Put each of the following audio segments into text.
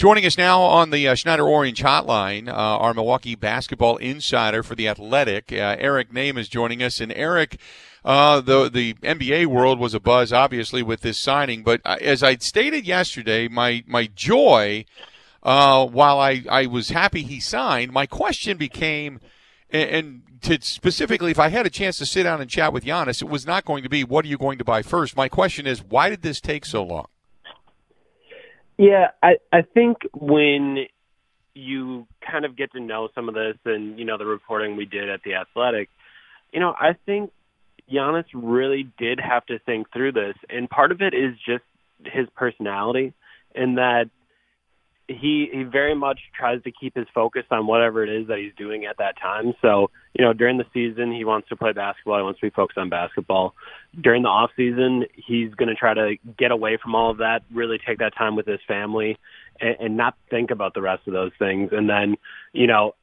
Joining us now on the uh, Schneider Orange Hotline, uh, our Milwaukee basketball insider for the Athletic, uh, Eric Nehm is joining us. And Eric, uh, the the NBA world was a buzz, obviously, with this signing. But uh, as I stated yesterday, my my joy, uh, while I I was happy he signed, my question became, and, and to specifically, if I had a chance to sit down and chat with Giannis, it was not going to be what are you going to buy first. My question is, why did this take so long? Yeah, I I think when you kind of get to know some of this and you know the reporting we did at the Athletic, you know, I think Giannis really did have to think through this, and part of it is just his personality, in that he he very much tries to keep his focus on whatever it is that he's doing at that time. So, you know, during the season he wants to play basketball, he wants to be focused on basketball. During the off season, he's going to try to get away from all of that, really take that time with his family and, and not think about the rest of those things. And then, you know,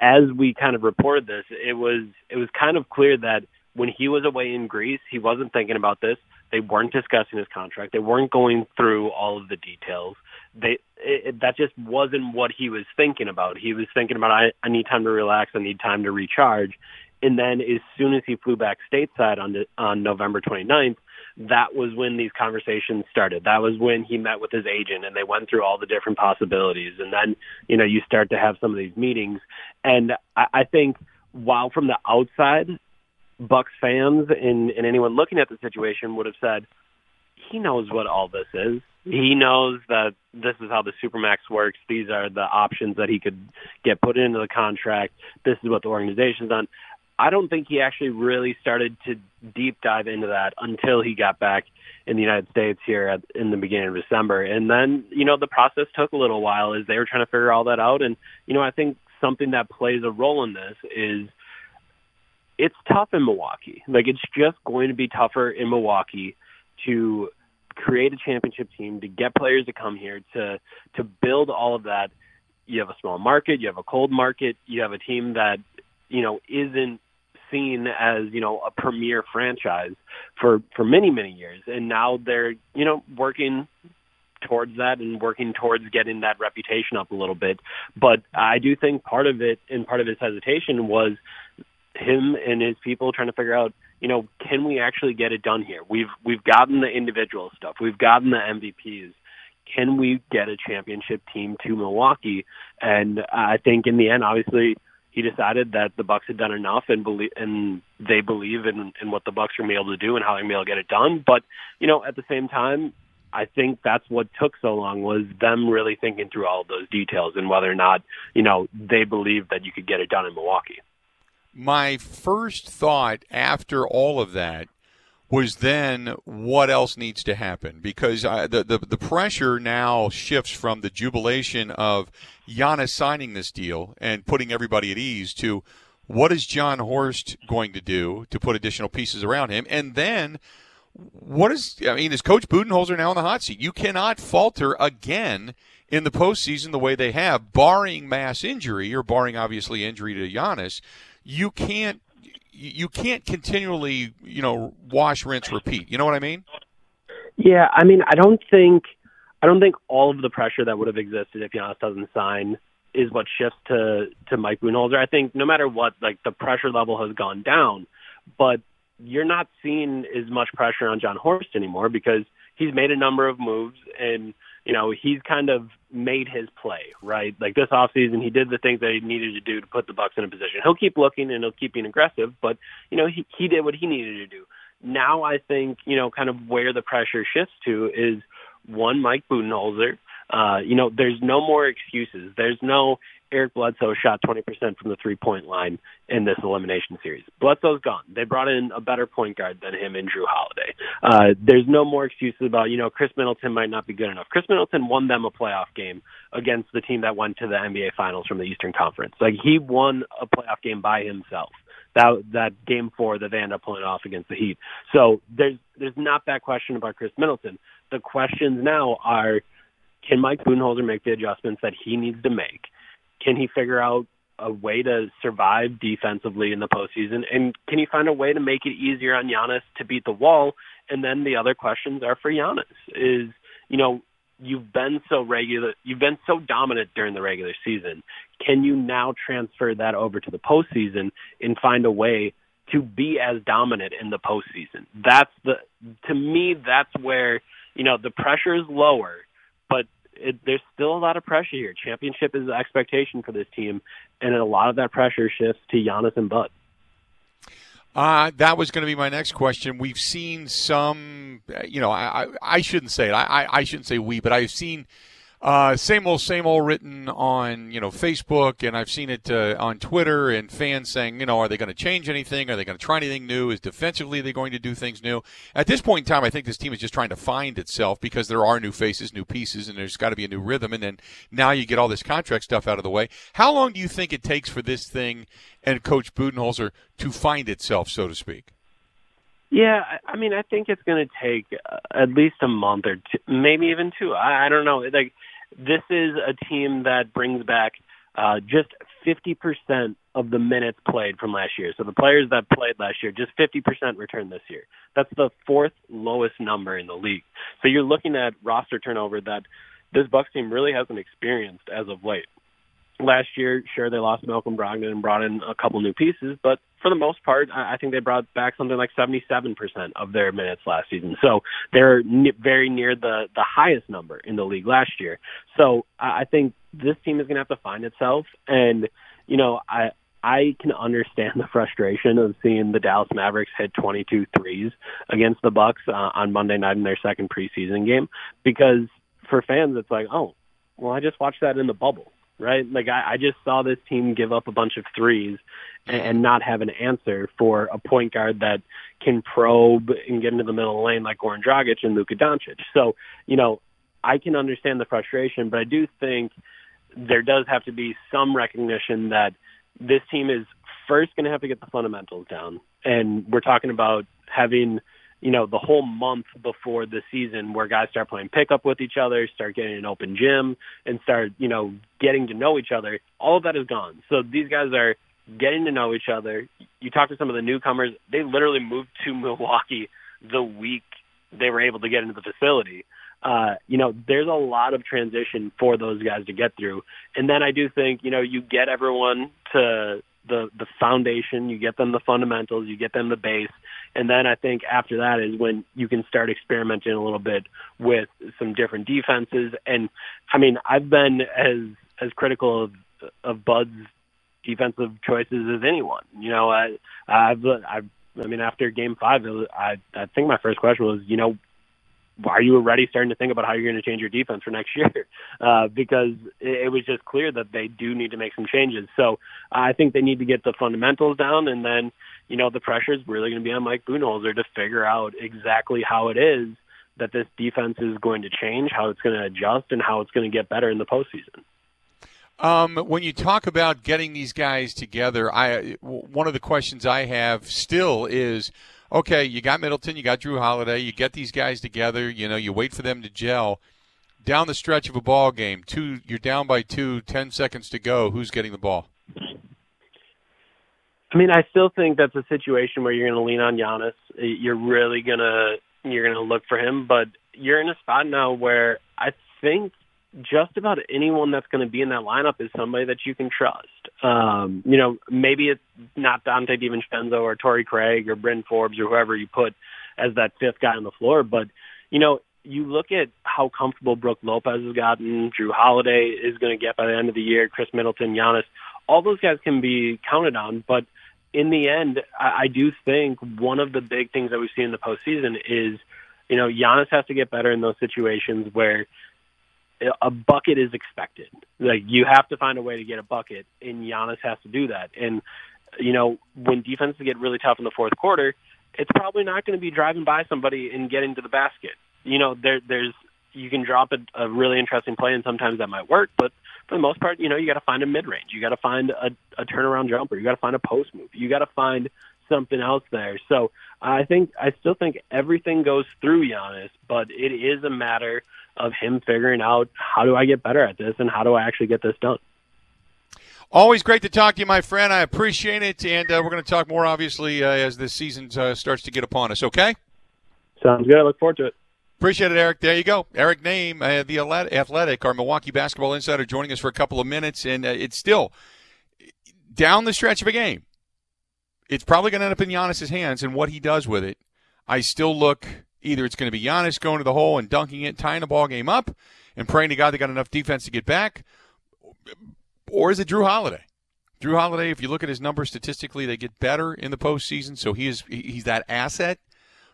as we kind of reported this, it was it was kind of clear that when he was away in Greece, he wasn't thinking about this. They weren't discussing his contract. They weren't going through all of the details. They it, that just wasn't what he was thinking about. He was thinking about I, I need time to relax. I need time to recharge. And then as soon as he flew back stateside on on November 29th, that was when these conversations started. That was when he met with his agent and they went through all the different possibilities. And then, you know, you start to have some of these meetings. And I, I think while from the outside, Bucks fans and, and anyone looking at the situation would have said, he knows what all this is. He knows that this is how the supermax works. These are the options that he could get put into the contract. This is what the organization's done. I don't think he actually really started to deep dive into that until he got back in the United States here at, in the beginning of December. And then, you know, the process took a little while as they were trying to figure all that out. And, you know, I think something that plays a role in this is it's tough in Milwaukee. Like it's just going to be tougher in Milwaukee to create a championship team, to get players to come here, to to build all of that. You have a small market, you have a cold market, you have a team that you know isn't seen as you know a premier franchise for for many many years, and now they're you know working towards that and working towards getting that reputation up a little bit. But I do think part of it and part of his hesitation was him and his people trying to figure out, you know, can we actually get it done here? We've we've gotten the individual stuff, we've gotten the MVPs. Can we get a championship team to Milwaukee? And I think in the end, obviously, he decided that the Bucks had done enough and believe and they believe in, in what the Bucks are able to do and how they're able to get it done. But you know, at the same time, I think that's what took so long was them really thinking through all of those details and whether or not you know they believe that you could get it done in Milwaukee my first thought after all of that was then what else needs to happen? Because I, the, the the pressure now shifts from the jubilation of Giannis signing this deal and putting everybody at ease to what is Jon Horst going to do to put additional pieces around him? And then what is I mean is Coach Budenholzer now in the hot seat? You cannot falter again in the postseason the way they have, barring mass injury or barring obviously injury to Giannis you can't you can't continually you know wash rinse repeat you know what i mean yeah i mean i don't think i don't think all of the pressure that would have existed if Giannis doesn't sign is what shifts to to Mike Budenholzer. I think no matter what, like the pressure level has gone down, but you're not seeing as much pressure on Jon Horst anymore because he's made a number of moves and you know he's kind of made his play right? Like this offseason he did the things that he needed to do to put the bucks in a position. He'll keep looking and he'll keep being aggressive but you know he he did what he needed to do. Now i think you know kind of where the pressure shifts to is one mike budenholzer uh you know there's no more excuses there's no Eric Bledsoe shot 20% from the three point line in this elimination series. Bledsoe's gone. They brought in a better point guard than him in Jrue Holiday. Uh, there's no more excuses about, you know, Khris Middleton might not be good enough. Khris Middleton won them a playoff game against the team that went to the NBA Finals from the Eastern Conference. Like he won a playoff game by himself. That that game four that they end up pulling off against the Heat. So there's there's not that question about Khris Middleton. The questions now are can Mike Budenholzer make the adjustments that he needs to make? Can he figure out a way to survive defensively in the postseason? And can he find a way to make it easier on Giannis to beat the wall? And then the other questions are for Giannis is, you know, you've been so regular, you've been so dominant during the regular season. Can you now transfer that over to the postseason and find a way to be as dominant in the postseason? That's the, to me, that's where, you know, the pressure is lower, it, there's still a lot of pressure here. Championship is the expectation for this team, and a lot of that pressure shifts to Giannis and Bud. Uh, that was going to be my next question. We've seen some, you know, I, I, I shouldn't say it. I, I, I shouldn't say we, but I've seen uh, same old, same old written on you know Facebook, and I've seen it uh, on Twitter, and fans saying, you know, are they going to change anything? Are they going to try anything new? Is defensively they going to do things new? At this point in time, I think this team is just trying to find itself because there are new faces, new pieces, and there's got to be a new rhythm. And then now you get all this contract stuff out of the way. How long do you think it takes for this thing and Coach Budenholzer to find itself, so to speak? Yeah, I mean, I think it's going to take uh, at least a month or two, maybe even two. I, I don't know. Like, this is a team that brings back uh, just 50% of the minutes played from last year. So the players that played last year, just 50% return this year. That's the fourth lowest number in the league. So you're looking at roster turnover that this Bucks team really hasn't experienced as of late last year, sure, they lost Malcolm Brogdon and brought in a couple new pieces, but for the most part, I think they brought back something like 77% of their minutes last season. So they're very near the the highest number in the league last year. So I think this team is going to have to find itself, and you know, I I can understand the frustration of seeing the Dallas Mavericks hit 22 threes against the Bucks uh, on Monday night in their second preseason game because for fans it's like, oh, well, I just watched that in the bubble right? Like I, I just saw this team give up a bunch of threes and, and not have an answer for a point guard that can probe and get into the middle of the lane like Goran Dragic and Luka Doncic. So, you know, I can understand the frustration, but I do think there does have to be some recognition that this team is first going to have to get the fundamentals down. And we're talking about having – you know, the whole month before the season where guys start playing pickup with each other, start getting an open gym, and start, you know, getting to know each other. All of that is gone. So these guys are getting to know each other. You talk to some of the newcomers, they literally moved to Milwaukee the week they were able to get into the facility. Uh, you know, there's a lot of transition for those guys to get through. And then I do think, you know, you get everyone to the the foundation, you get them the fundamentals, you get them the base, and then I think after that is when you can start experimenting a little bit with some different defenses. And I mean, I've been as as critical of of Bud's defensive choices as anyone. You know, I I've I've I mean, after Game Five, I I think my first question was, you know, are you already starting to think about how you're going to change your defense for next year? Uh, because it, was just clear that they do need to make some changes. So I think they need to get the fundamentals down, and then you know the pressure is really going to be on Mike Budenholzer to figure out exactly how it is that this defense is going to change, how it's going to adjust, and how it's going to get better in the postseason. Um, when you talk about getting these guys together, I one of the questions I have still is okay, you got Middleton, you got Jrue Holiday, you get these guys together, you know, you wait for them to gel. Down the stretch of a ball game, two you're down by two, ten seconds to go. Who's getting the ball? I mean, I still think that's a situation where you're going to lean on Giannis. You're really gonna you're going to look for him, but you're in a spot now where I think just about anyone that's going to be in that lineup is somebody that you can trust. Um, you know, maybe it's not Donte DiVincenzo or Torrey Craig or Bryn Forbes or whoever you put as that fifth guy on the floor, but you know, you look at how comfortable Brook Lopez has gotten, Jrue Holiday is going to get by the end of the year, Khris Middleton, Giannis, all those guys can be counted on, but in the end, I, I do think one of the big things that we see in the postseason is, you know, Giannis has to get better in those situations where a bucket is expected. Like you have to find a way to get a bucket, and Giannis has to do that. And you know, when defenses get really tough in the fourth quarter, it's probably not going to be driving by somebody and getting to the basket. You know, there there's you can drop a, a really interesting play, and sometimes that might work, but for the most part, you know, you got to find a mid range, you got to find a, a turnaround jumper, you got to find a post move, you got to find something else there. So I think I still think everything goes through Giannis, but it is a matter of him figuring out how do I get better at this and how do I actually get this done. Always great to talk to you, my friend. I appreciate it, and uh, we're going to talk more, obviously, uh, as this season uh, starts to get upon us. Okay. Sounds good. I look forward to it. Appreciate it, Eric. There you go. Eric Nehm, uh, the Athletic, our Milwaukee basketball insider, joining us for a couple of minutes, and uh, it's still down the stretch of a game. It's probably going to end up in Giannis's hands, and what he does with it. I still look Either it's going to be Giannis going to the hole and dunking it, tying the ball game up, and praying to God they got enough defense to get back, or is it Jrue Holiday? Jrue Holiday, if you look at his numbers statistically, they get better in the postseason, so he is he's that asset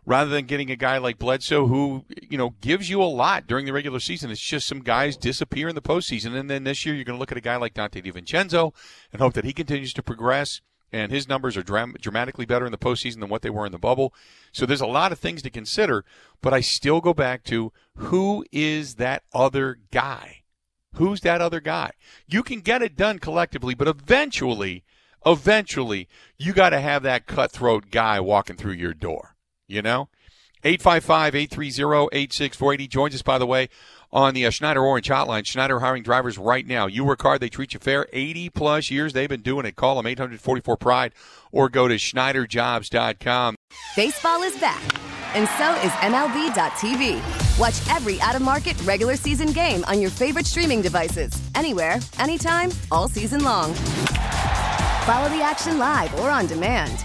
rather than getting a guy like Bledsoe who, you know, gives you a lot during the regular season. It's just some guys disappear in the postseason. And then this year you're going to look at a guy like Donte DiVincenzo and hope that he continues to progress and his numbers are dram- dramatically better in the postseason than what they were in the bubble. So there's a lot of things to consider, but I still go back to who is that other guy? Who's that other guy? You can get it done collectively, but eventually, eventually, you got to have that cutthroat guy walking through your door, you know? 855 830 8640. Joins us, by the way, on the uh, Schneider Orange Hotline. Schneider hiring drivers right now. You work hard, they treat you fair. 80 plus years they've been doing it. Call them 844 Pride or go to SchneiderJobs.com. Baseball is back, and so is MLB.tv. Watch every out of market regular season game on your favorite streaming devices, anywhere, anytime, all season long. Follow the action live or on demand.